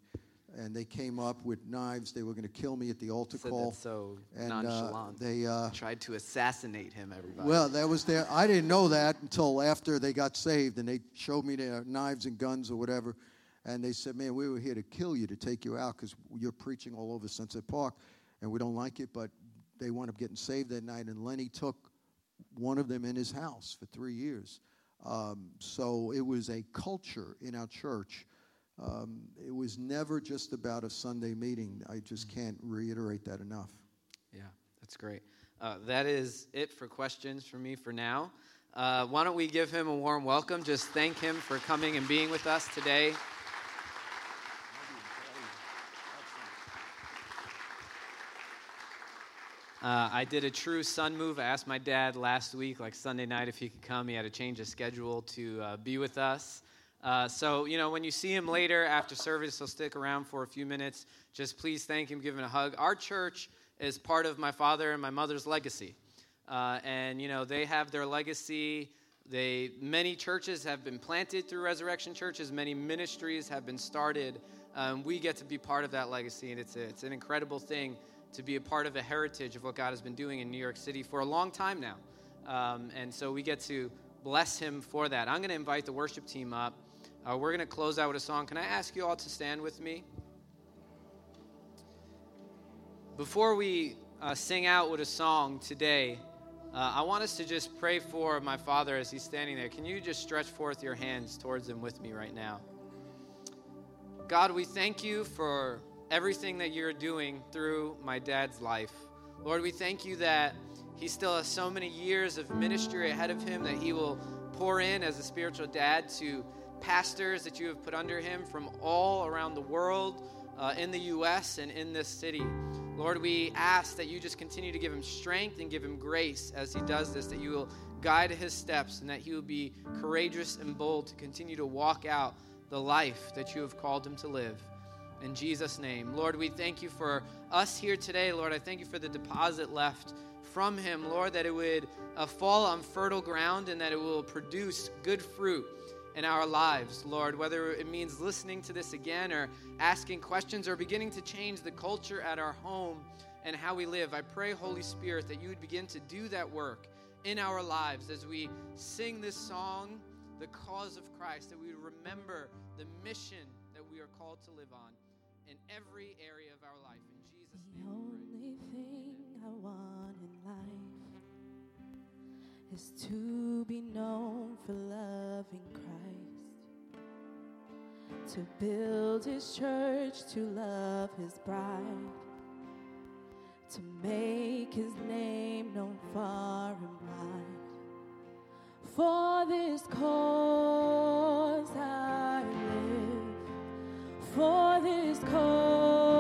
and they came up with knives. They were going to kill me at the altar Said call. so and, nonchalant. Uh, they uh, tried to assassinate him. Everybody. Well, that was there. I didn't know that until after they got saved, and they showed me their knives and guns or whatever. And they said, "Man, we were here to kill you, to take you out, because you're preaching all over Sunset Park, and we don't like it." But they wound up getting saved that night, and Lenny took one of them in his house for three years. Um, so it was a culture in our church um, it was never just about a Sunday meeting. I just mm. can't reiterate that enough. Yeah, that's great. Uh, that is it for questions for me for now. Uh, why don't we give him a warm welcome? Just thank him for coming and being with us today. Uh, I did a true son move. I asked my dad last week, like Sunday night, if he could come. He had to change his schedule to uh, be with us. Uh, so, you know, when you see him later after service, he'll stick around for a few minutes. Just please thank him, give him a hug. Our church is part of my father and my mother's legacy. Uh, and, you know, they have their legacy. They, many churches have been planted through Resurrection Churches, many ministries have been started. Um, we get to be part of that legacy, and it's, a, it's an incredible thing to be a part of a heritage of what God has been doing in New York City for a long time now. Um, and so we get to bless him for that. I'm going to invite the worship team up. Uh, we're going to close out with a song. Can I ask you all to stand with me? Before we uh, sing out with a song today, uh, I want us to just pray for my father as he's standing there. Can you just stretch forth your hands towards him with me right now? God, we thank you for everything that you're doing through my dad's life. Lord, we thank you that he still has so many years of ministry ahead of him that he will pour in as a spiritual dad to pastors that you have put under him from all around the world, uh, in the U.S., and in this city. Lord, we ask that you just continue to give him strength and give him grace as he does this, that you will guide his steps and that he will be courageous and bold to continue to walk out the life that you have called him to live. In Jesus' name. Lord, we thank you for us here today. Lord, I thank you for the deposit left from him, Lord, that it would uh, fall on fertile ground and that it will produce good fruit in our lives, Lord, whether it means listening to this again or asking questions or beginning to change the culture at our home and how we live. I pray, Holy Spirit, that you would begin to do that work in our lives as we sing this song, The Cause of Christ, that we remember the mission that we are called to live on in every area of our life. In Jesus' name. The only thing I want in life is to be known for loving Christ, to build his church, to love his bride, to make his name known far and wide. For this cause I live, for this cause